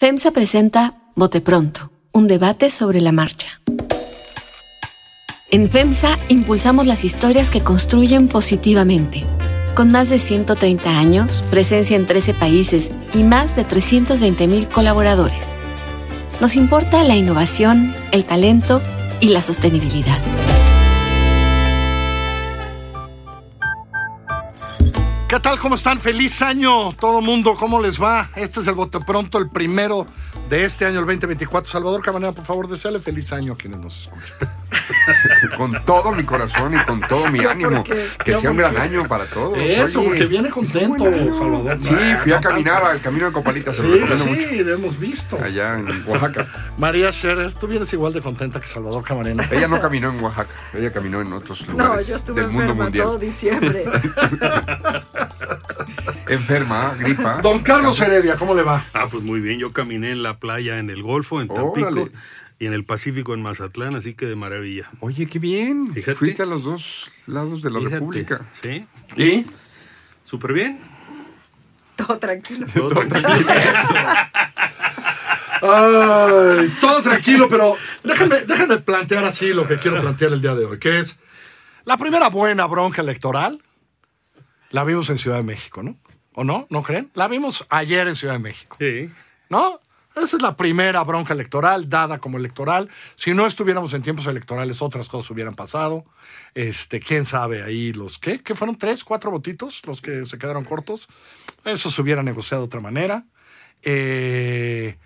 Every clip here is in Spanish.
FEMSA presenta Bote Pronto, un debate sobre la marcha. En FEMSA impulsamos las historias que construyen positivamente. Con más de 130 años, presencia en 13 países y más de 320.000 colaboradores. Nos importa la innovación, el talento y la sostenibilidad. ¿Qué tal? ¿Cómo están? Feliz año, todo mundo. ¿Cómo les va? Este es el Bote Pronto, el primero de este año, el 2024. Salvador Cabanera, por favor, deseale feliz año a quienes nos escuchan. con todo mi corazón y con todo mi ánimo. Que sea un gran año para todos. Eso, porque viene contento, Salvador. Sí, fui a caminar al camino de Copalita. Se sí, sí, lo hemos visto. Allá en Oaxaca. María Scherer, tú vienes igual de contenta que Salvador Camarena. Ella no caminó en Oaxaca, ella caminó en otros lugares no, yo estuve del mundo mundial. todo diciembre. Enferma, gripa. Don Carlos Heredia, ¿cómo le va? Ah, pues muy bien. Yo caminé en la playa en el Golfo, en Tampico. Y en el Pacífico, en Mazatlán, así que de maravilla. Oye, qué bien. Fuiste a los dos lados de la República. Sí. ¿Y? Súper bien. Todo tranquilo. Todo tranquilo. Ay, todo tranquilo, pero déjenme, déjenme plantear así lo que quiero plantear el día de hoy, que es la primera buena bronca electoral la vimos en Ciudad de México, ¿no? ¿O no? ¿No creen? La vimos ayer en Ciudad de México. Sí. ¿No? Esa es la primera bronca electoral dada como electoral. Si no estuviéramos en tiempos electorales, otras cosas hubieran pasado. Este, quién sabe ahí los qué, ¿Qué fueron tres, cuatro votitos los que se quedaron cortos. Eso se hubiera negociado de otra manera. Eh,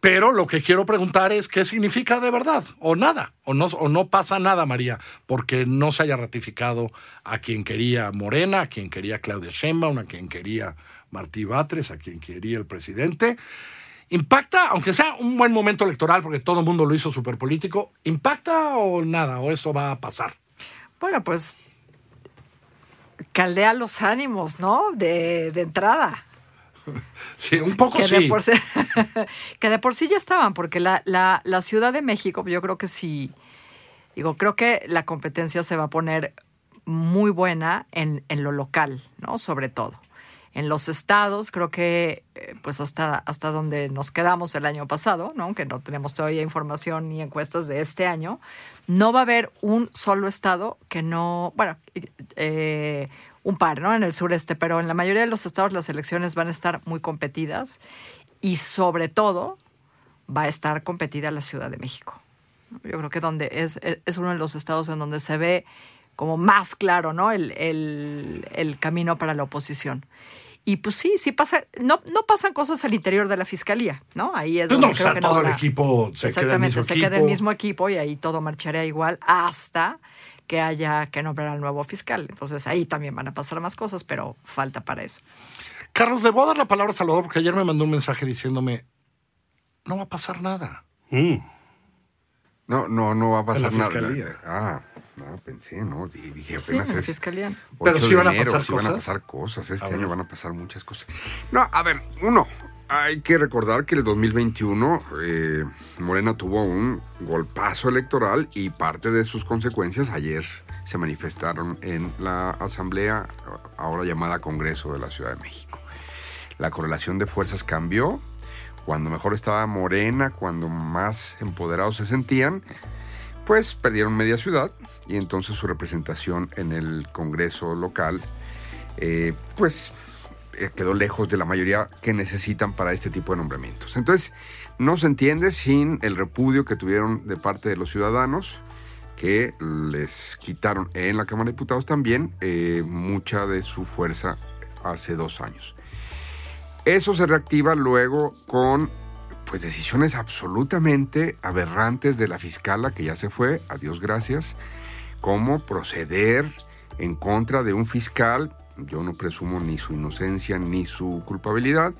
pero lo que quiero preguntar es qué significa de verdad, o nada, o no, o no pasa nada, María, porque no se haya ratificado a quien quería Morena, a quien quería Claudia Sheinbaum, a quien quería Martí Batres, a quien quería el presidente. ¿Impacta, aunque sea un buen momento electoral, porque todo el mundo lo hizo súper político, ¿impacta o nada? ¿O eso va a pasar? Bueno, pues caldea los ánimos, ¿no? De, de entrada. Sí, un poco que sí. De por sí, que de por sí ya estaban, porque la, la, la, Ciudad de México, yo creo que sí, digo, creo que la competencia se va a poner muy buena en, en lo local, ¿no? Sobre todo. En los estados, creo que eh, pues hasta, hasta donde nos quedamos el año pasado, ¿no? que no tenemos todavía información ni encuestas de este año, no va a haber un solo estado que no, bueno, eh, un par, ¿no? En el sureste, pero en la mayoría de los estados las elecciones van a estar muy competidas y sobre todo va a estar competida la Ciudad de México. Yo creo que donde es, es uno de los estados en donde se ve como más claro, ¿no? El, el, el camino para la oposición. Y pues sí, sí pasa, no, no pasan cosas al interior de la fiscalía, ¿no? Ahí es Pues donde no, o creo sea, que todo no el equipo se queda el mismo se equipo. queda el mismo equipo y ahí todo marcharía igual hasta que haya que nombrar al nuevo fiscal. Entonces ahí también van a pasar más cosas, pero falta para eso. Carlos, le voy a dar la palabra a Salvador porque ayer me mandó un mensaje diciéndome, no va a pasar nada. Mm. No, no, no va a pasar nada. fiscalía. Ah, no, pensé, no. di- Dije, Sí, apenas en la fiscalía. 8 Pero sí van a enero, pasar sí van a cosas. pasar cosas. Este A año van a pasar muchas cosas. No, a ver, uno, hay que recordar que el 2021 eh, Morena tuvo un golpazo electoral y parte de sus consecuencias ayer se manifestaron en la asamblea, ahora llamada Congreso de la Ciudad de México. La correlación de fuerzas cambió. Cuando mejor estaba Morena, cuando más empoderados se sentían, pues perdieron media ciudad y entonces su representación en el Congreso local, eh, pues quedó lejos de la mayoría que necesitan para este tipo de nombramientos. Entonces, no se entiende sin el repudio que tuvieron de parte de los ciudadanos que les quitaron en la Cámara de Diputados también eh, mucha de su fuerza hace dos años. Eso se reactiva luego con pues decisiones absolutamente aberrantes de la fiscala que ya se fue, adiós gracias, cómo proceder en contra de un fiscal, yo no presumo ni su inocencia ni su culpabilidad,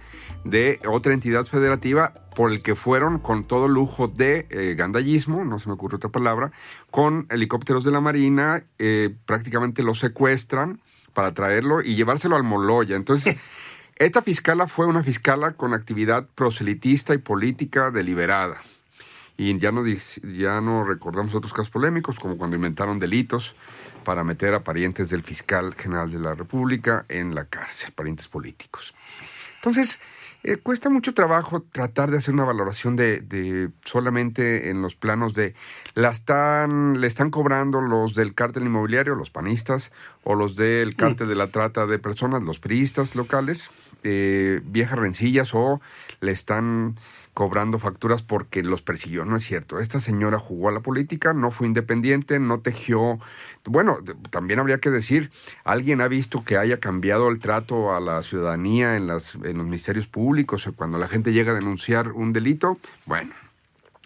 de otra entidad federativa por el que fueron con todo lujo de eh, gandallismo, no se me ocurre otra palabra, con helicópteros de la Marina, eh, prácticamente lo secuestran para traerlo y llevárselo al Moloya. Entonces, esta fiscala fue una fiscala con actividad proselitista y política deliberada. Y ya no, ya no recordamos otros casos polémicos, como cuando inventaron delitos para meter a parientes del fiscal general de la República en la cárcel, parientes políticos. Entonces, Eh, cuesta mucho trabajo tratar de hacer una valoración de, de, solamente en los planos de la están, le están cobrando los del cártel inmobiliario, los panistas, o los del cártel de la trata de personas, los priistas locales, eh, viejas rencillas, o le están cobrando facturas porque los persiguió. No es cierto. Esta señora jugó a la política, no fue independiente, no tejió. Bueno, también habría que decir, ¿alguien ha visto que haya cambiado el trato a la ciudadanía en, las, en los ministerios públicos cuando la gente llega a denunciar un delito? Bueno,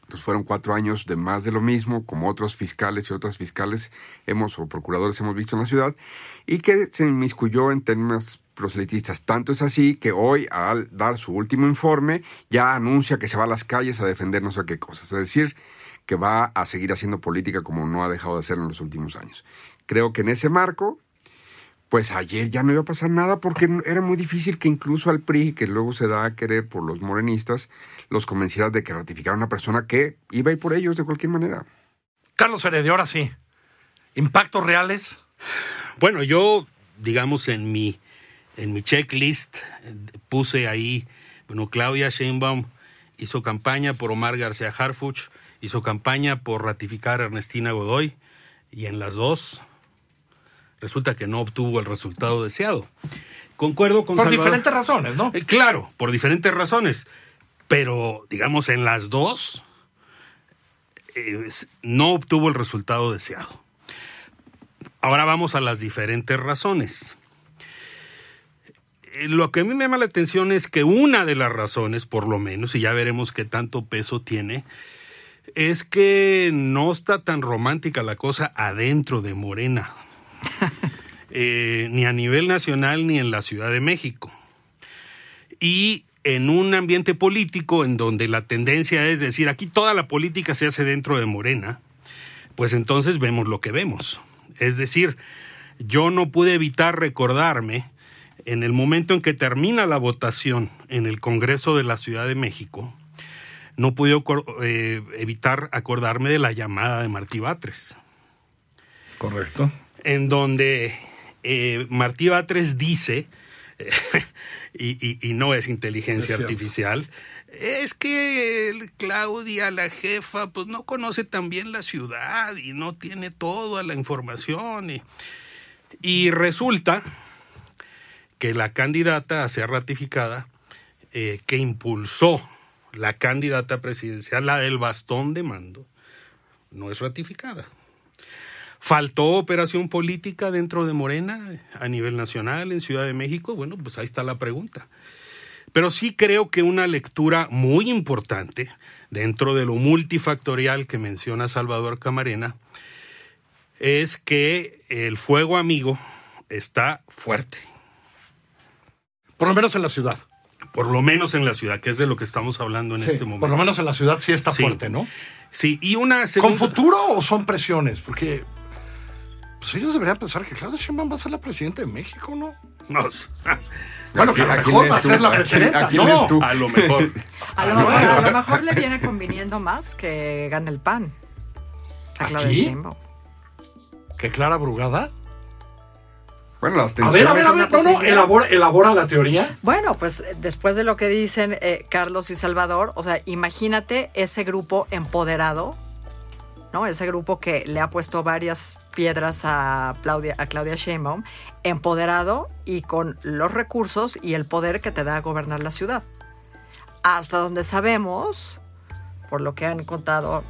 pues fueron cuatro años de más de lo mismo, como otros fiscales y otras fiscales hemos o procuradores hemos visto en la ciudad, y que se inmiscuyó en términos proselitistas. Tanto es así que hoy, al dar su último informe, ya anuncia que se va a las calles a defender no sé qué cosas. Es decir, que va a seguir haciendo política como no ha dejado de hacer en los últimos años. Creo que en ese marco, pues ayer ya no iba a pasar nada porque era muy difícil que incluso al PRI, que luego se da a querer por los morenistas, los convenciera de que ratificara una persona que iba a ir por ellos de cualquier manera. Carlos Heredia, ahora sí. ¿Impactos reales? Bueno, yo, digamos, en mi en mi checklist puse ahí, bueno, Claudia Sheinbaum hizo campaña por Omar García Harfuch, hizo campaña por ratificar a Ernestina Godoy, y en las dos resulta que no obtuvo el resultado deseado. Concuerdo con Por diferentes razones, ¿no? Eh, claro, por diferentes razones. Pero, digamos, en las dos eh, no obtuvo el resultado deseado. Ahora vamos a las diferentes razones. Eh, lo que a mí me llama la atención es que una de las razones, por lo menos, y ya veremos qué tanto peso tiene, es que no está tan romántica la cosa adentro de Morena, eh, ni a nivel nacional ni en la Ciudad de México. Y en un ambiente político en donde la tendencia es decir, aquí toda la política se hace dentro de Morena, pues entonces vemos lo que vemos. Es decir, yo no pude evitar recordarme en el momento en que termina la votación en el Congreso de la Ciudad de México, no pude eh, evitar acordarme de la llamada de Martí Batres. Correcto. En donde eh, Martí Batres dice, y, no es inteligencia artificial, es que Claudia, la jefa, pues no conoce tan bien la ciudad y no tiene toda la información. Y, y resulta que la candidata a ser ratificada, eh, que impulsó la candidata presidencial, la del bastón de mando, no es ratificada. ¿Faltó operación política dentro de Morena a nivel nacional en Ciudad de México? Bueno, pues ahí está la pregunta. Pero sí creo que una lectura muy importante dentro de lo multifactorial que menciona Salvador Camarena es que el fuego amigo está fuerte por lo menos en la ciudad. Por lo menos en la ciudad, que es de lo que estamos hablando en este momento. Por lo menos en la ciudad sí está fuerte, ¿no? Sí, y una ¿Con futuro o son presiones? Porque pues ellos deberían pensar que Claudia Sheinbaum va a ser la presidenta de México, ¿no? No. Bueno, que a lo mejor va a ser la presidenta. no. Tú? A lo mejor. a, lo mejor a lo mejor le viene conviniendo más que gane el PAN. A Claudia Sheinbaum. ¿Que Clara Brugada? Bueno, las A ver, a ver, a ver, no, no, elabora, la teoría. Bueno, pues después de lo que dicen eh, Carlos y Salvador, o sea, imagínate ese grupo empoderado, ¿no? Ese grupo que le ha puesto varias piedras a Claudia, a Claudia Sheinbaum, empoderado y con los recursos y el poder que te da gobernar la ciudad. Hasta donde sabemos, por lo que han contado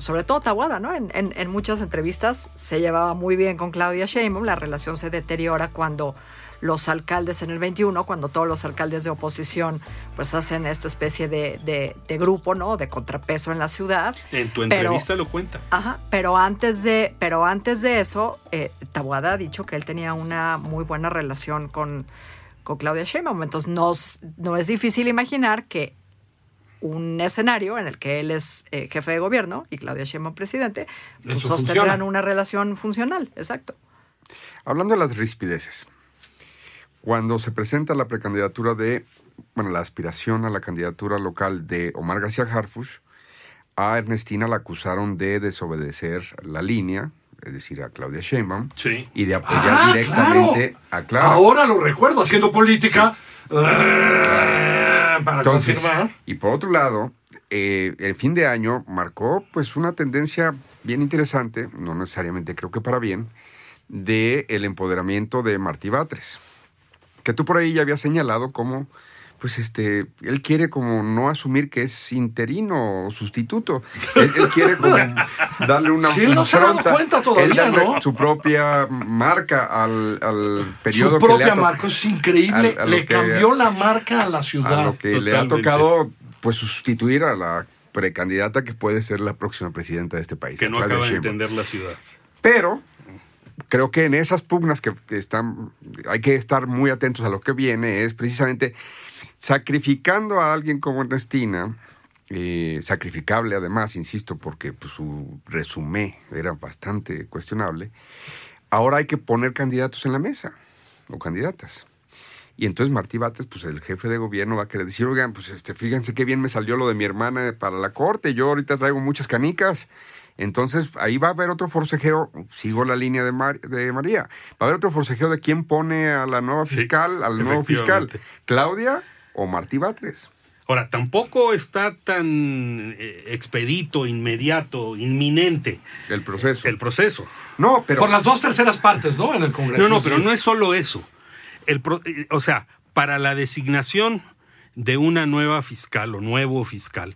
sobre todo Tabuada, ¿no? En, en, muchas entrevistas se llevaba muy bien con Claudia Sheinbaum, la relación se deteriora cuando los alcaldes en el 21, cuando todos los alcaldes de oposición pues hacen esta especie de, de, grupo, ¿no? De contrapeso en la ciudad. En tu entrevista lo cuenta. Ajá, pero antes de, pero antes de eso, eh, Tabuada ha dicho que él tenía una muy buena relación con, con Claudia Sheinbaum. Entonces no, no es difícil imaginar que un escenario en el que él es eh, jefe de gobierno y Claudia Sheinbaum presidente, pues sostendrán una relación funcional, exacto. Hablando de las rispideces, cuando se presenta la precandidatura de, bueno, la aspiración a la candidatura local de Omar García Harfush, a Ernestina la acusaron de desobedecer la línea, es decir, a Claudia Sheinbaum, y de apoyar ah, directamente a Clara. Ahora lo recuerdo, haciendo política. Ah, para Entonces, confirmar. y por otro lado, eh, el fin de año marcó pues una tendencia bien interesante, no necesariamente creo que para bien, de el empoderamiento de Martí Batres. Que tú por ahí ya habías señalado como pues este, él quiere como no asumir que es interino o sustituto. Él, él quiere como darle una Sí, él no se ha dado impronta, cuenta todavía, él darle ¿no? Su propia marca al, al periodo Su que le propia marca es increíble. a- Le que- cambió la marca a la ciudad. a lo que le ha tocado pues sustituir a la precandidata que puede ser la próxima presidenta de este país. Que no acaba de Sheinbaum. entender la ciudad. Pero creo que en esas pugnas que, que están, hay que estar muy atentos a lo que viene, es precisamente sacrificando a alguien como Ernestina, eh, sacrificable además, insisto, porque pues, su resumen era bastante cuestionable, ahora hay que poner candidatos en la mesa, o candidatas. Y entonces Martí Bates, pues el jefe de gobierno va a querer decir, oigan, pues este, fíjense qué bien me salió lo de mi hermana para la corte, yo ahorita traigo muchas canicas. Entonces ahí va a haber otro forcejeo, sigo la línea de, Mar- de María, va a haber otro forcejeo de quién pone a la nueva Sí, fiscal, al nuevo fiscal. Claudia o Martí Batres. Ahora, tampoco está tan eh, expedito, inmediato, inminente El proceso. el proceso. No, pero Por las dos terceras partes, ¿no? En el Congreso. No, no, pero Sí. no es solo eso. El pro- eh, o sea, para la designación de una nueva fiscal o nuevo fiscal,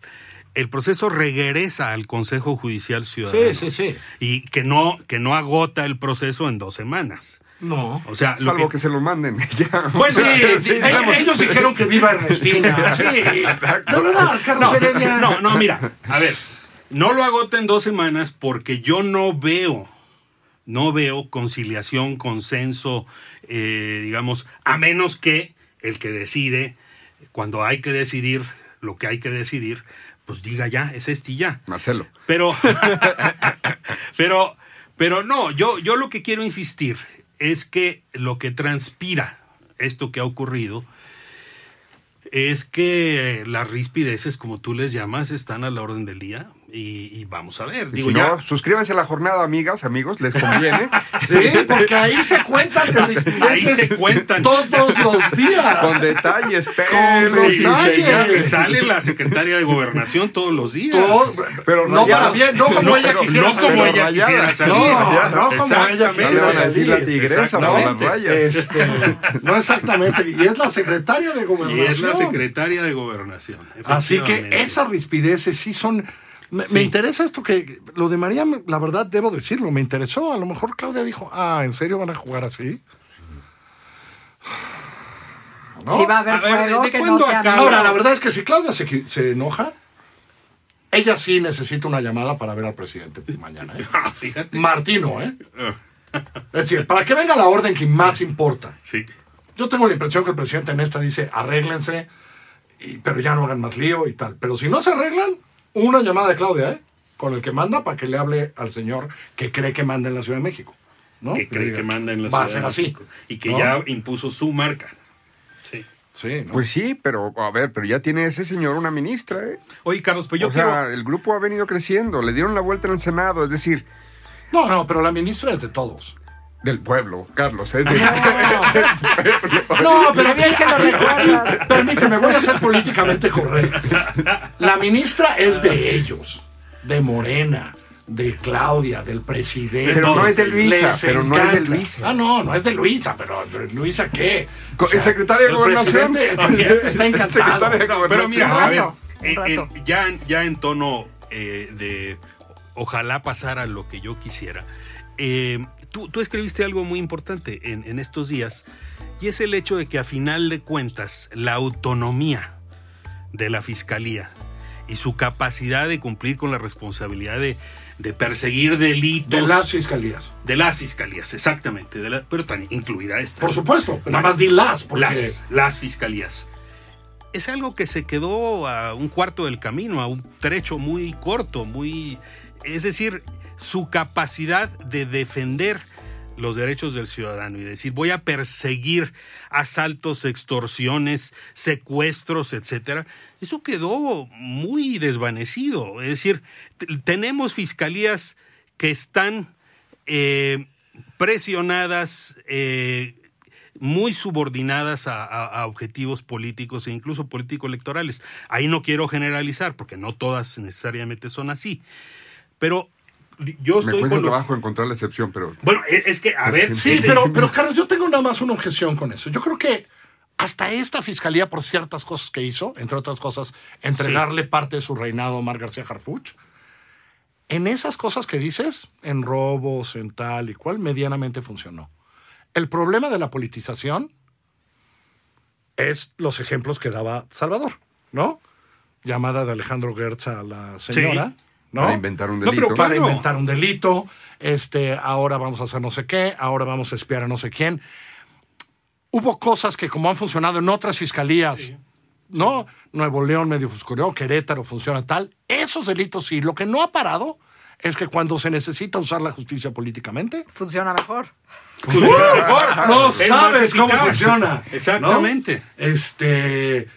el proceso regresa al Consejo Judicial Ciudadano. Sí, sí, sí. Y que no, que no agota el proceso en dos semanas. No. O sea, lo salvo que... que, se lo manden. ya. Bueno, Sí, sí, sí, sí, digamos- ellos dijeron que viva Ernestina. Sí, de verdad, Carlos Heredia. No, no, mira, a ver, no lo agota en dos semanas porque yo no veo, no veo conciliación, consenso, eh, digamos, a menos que el que decide, cuando hay que decidir lo que hay que decidir, pues diga ya, es este y ya. Marcelo. Pero, pero, pero no, yo, yo lo que quiero insistir es que lo que transpira esto que ha ocurrido es que las rispideces, como tú les llamas, están a la orden del día y, y vamos a ver. Y Digo, si ya, no, suscríbanse a la jornada, amigas, amigos, les conviene. Sí, porque ahí se cuentan de rispideces ahí se cuentan. todos los días. con detalles, y. Y sale la secretaria de gobernación todos los días. Todo- Pero no para bien, no como No, ella pero quisiera no como salir. ella rayada. quisiera salir. No, no como ella quisiera decir la salir. tigresa rayas. Este, no exactamente. Y es la secretaria de Y gobernación. es la secretaria de gobernación. Así que esas rispideces sí son. Me, me interesa esto que. Lo de María, la verdad, debo decirlo, me interesó. A lo mejor Claudia dijo, ah, ¿en serio van a jugar así? ¿No? Si va a haber A ver, fuego, ¿de que no sea. Ahora, la verdad es que si Claudia se, se enoja, ella sí necesita una llamada para ver al presidente mañana. ¿eh? Ah, fíjate. Martino, ¿eh? Ah, Es decir, para que venga la orden que más importa. sí. Yo tengo la impresión que el presidente en esta dice, arréglense, y- pero ya no hagan más lío y tal. Pero si no se arreglan, una llamada de Claudia, ¿eh? Con el que manda para que le hable al señor que cree que manda en la Ciudad de México. ¿no? que cree diga, que manda en la Va a Ciudad ser de así. México. Y que ¿no? ya impuso su marca. Sí. Sí, ¿no? Pues sí, pero a ver, pero ya tiene ese señor una ministra, ¿eh? Oye, Carlos, pues yo o quiero. sea, el grupo ha venido creciendo, le dieron la vuelta en el Senado, es decir, no, no, pero la ministra es de todos. Del pueblo, Carlos, es de... No, pero Qué bien que lo recuerdas. Permíteme, voy a ser políticamente correcto. La ministra es de ellos, de Morena, de Claudia, del presidente. Pero no es de Luisa, pero no es de. Luisa. Ah, no, no es de Luisa, pero pero Luisa qué? Co- el secretario de el Gobernación. el está El encantado. secretario de Pero Gobernación. mira, Un a ver, eh, eh, ya, ya en tono eh, de ojalá pasara lo que yo quisiera. eh, tú, tú escribiste algo muy importante en, en estos días y es el hecho de que a final de cuentas la autonomía de la fiscalía y su capacidad de cumplir con la responsabilidad de, de perseguir delitos De las fiscalías. de las fiscalías, exactamente, de la- pero también incluida esta. Por supuesto, nada más di las, porque las, las fiscalías. Es algo que se quedó a un cuarto del camino, a un trecho muy corto, muy... Es decir, su capacidad de defender los derechos del ciudadano y decir voy a perseguir asaltos, extorsiones, secuestros, etcétera, eso quedó muy desvanecido. Es decir, tenemos fiscalías que están eh, presionadas, eh, muy subordinadas a, a objetivos políticos e incluso político-electorales. Ahí no quiero generalizar, porque no todas necesariamente son así. Pero yo Me estoy con lo- trabajo encontrar la excepción, pero... Bueno, es, es que, a ver, Sí, pero, pero Carlos, yo tengo nada más una objeción con eso. Yo creo que hasta esta fiscalía, por ciertas cosas que hizo, entre otras cosas, entregarle parte de su reinado a Omar García Harfuch, en esas cosas que dices, en robos, en tal y cual, medianamente funcionó. El problema de la politización es los ejemplos que daba Salvador, ¿no? Llamada de Alejandro Gertz a la señora, ¿no? Para inventar un No, pero delito. para Claro. inventar un delito, este, ahora vamos a hacer no sé qué, ahora vamos a espiar a no sé quién. Hubo cosas que como han funcionado en otras fiscalías, ¿no? Nuevo León medio funcionó, Querétaro funciona tal. Esos delitos sí. Lo que no ha parado es que cuando se necesita usar la justicia políticamente, Funciona mejor. no Es sabes más cómo funciona. ¿no? Exactamente. Este,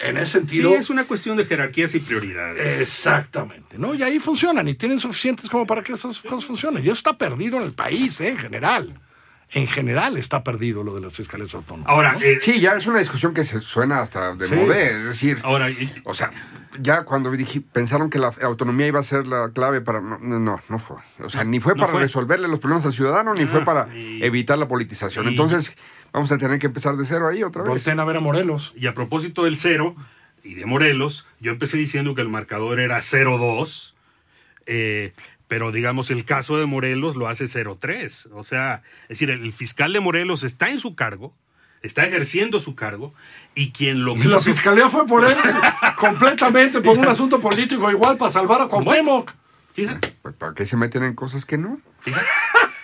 en ese Sí, sentido. es una cuestión de jerarquías y prioridades. Exactamente, ¿no? Y ahí funcionan y tienen suficientes como para que esas cosas funcionen. Y eso está perdido en el país, ¿eh? en general. En general está perdido lo de las fiscales autónomas. Ahora, ¿no? eh, Sí, ya es una discusión que se suena hasta de Sí. modé. Es decir, ahora, y- o sea, ya cuando dije, pensaron que la autonomía iba a ser la clave para... No, no, no, no fue. O sea, ni fue no para fue. resolverle los problemas al ciudadano, ni Ah, fue para y- evitar la politización. y- Entonces, vamos a tener que empezar de cero ahí otra vez. Volteen a ver a Morelos. y a propósito del cero y de Morelos, yo empecé diciendo que el marcador era 0-2, eh, pero digamos el caso de Morelos lo hace 0-3. O sea, es decir, el, fiscal de Morelos está en su cargo, está ejerciendo su cargo, y quien lo Y la hizo- fiscalía fue por él completamente por un asunto político igual para salvar a Cuauhtémoc. Fíjate, Pues, ¿Para qué se meten en cosas que no? fíjate,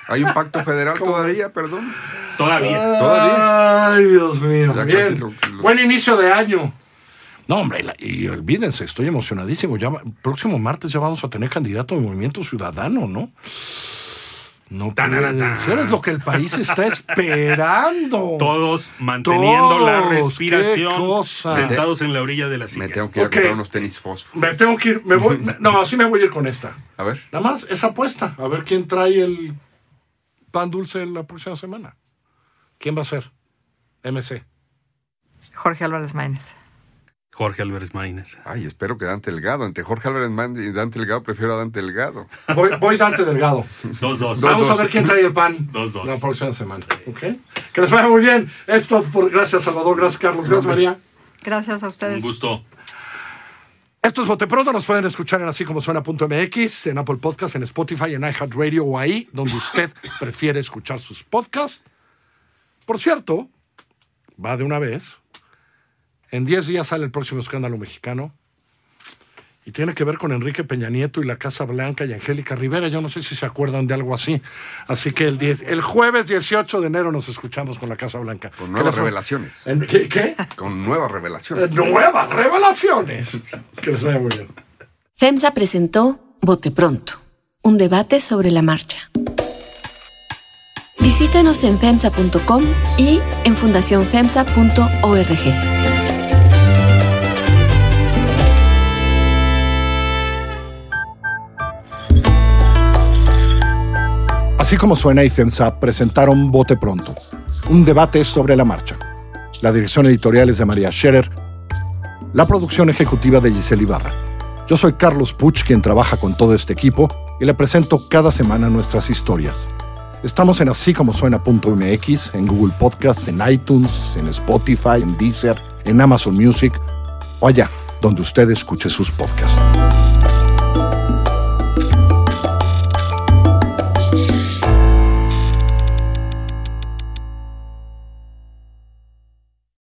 Hay un pacto federal ¿Cómo todavía, perdón. todavía. Todavía. Ay, Dios mío. Ya Bien. casi lo- lo- Buen inicio de año. No, hombre, y olvídense, estoy emocionadísimo. Ya, próximo martes ya vamos a tener candidato de Movimiento Ciudadano, ¿no? No puede Tanarata. ser, es lo que el país está esperando. Todos manteniendo la Todos, respiración, cosa. sentados en la orilla de la Me silla. tengo que ir a comprar unos tenis fósforo. Me tengo que ir, me voy, me- no, así me voy a ir con esta. A ver. Nada más, esa apuesta. A ver quién trae el pan dulce la próxima semana. ¿Quién va a ser? MC. Jorge Álvarez Maínez. Jorge Álvarez Maínez. Ay, espero que Dante Delgado. Entre Jorge Álvarez Mand y Dante Delgado, prefiero a Dante Delgado. Voy, voy Dante Delgado. 2-2. Vamos a ver quién trae el pan Dos, dos. la próxima semana. ¿ok? Que les vaya muy bien. Esto por gracias Salvador, gracias Carlos, gracias María. Gracias a Un ustedes. gusto. Esto es Bote Pronto, nos pueden escuchar en así como suena.mx, en Apple Podcast, en Spotify, en iHeartRadio o ahí donde usted prefiere escuchar sus podcasts. Por cierto, va de una vez. En 10 días sale el próximo escándalo mexicano. Y tiene que ver con Enrique Peña Nieto y la Casa Blanca y Angélica Rivera. Yo no sé si se acuerdan de algo así. Así que el, 10 el jueves 18 de enero nos escuchamos con la Casa Blanca. Con ¿Qué nuevas revelaciones. ¿En- ¿Qué? qué? Con nuevas revelaciones. Nuevas revelaciones. Que les vaya muy bien. FEMSA presentó Bote Pronto, un debate sobre la marcha. Visítenos en FEMSA.com y en fundacionfemsa.org. Así como suena y FEMSA presentaron Bote Pronto, un debate sobre la marcha. La dirección editorial es de María Scherer, la producción ejecutiva de Giselle Ibarra. Yo soy Carlos Puch, quien trabaja con todo este equipo, y le presento cada semana nuestras historias. Estamos en así como suena.mx, en Google Podcasts, en iTunes, en Spotify, en Deezer, en Amazon Music o allá donde usted escuche sus podcasts.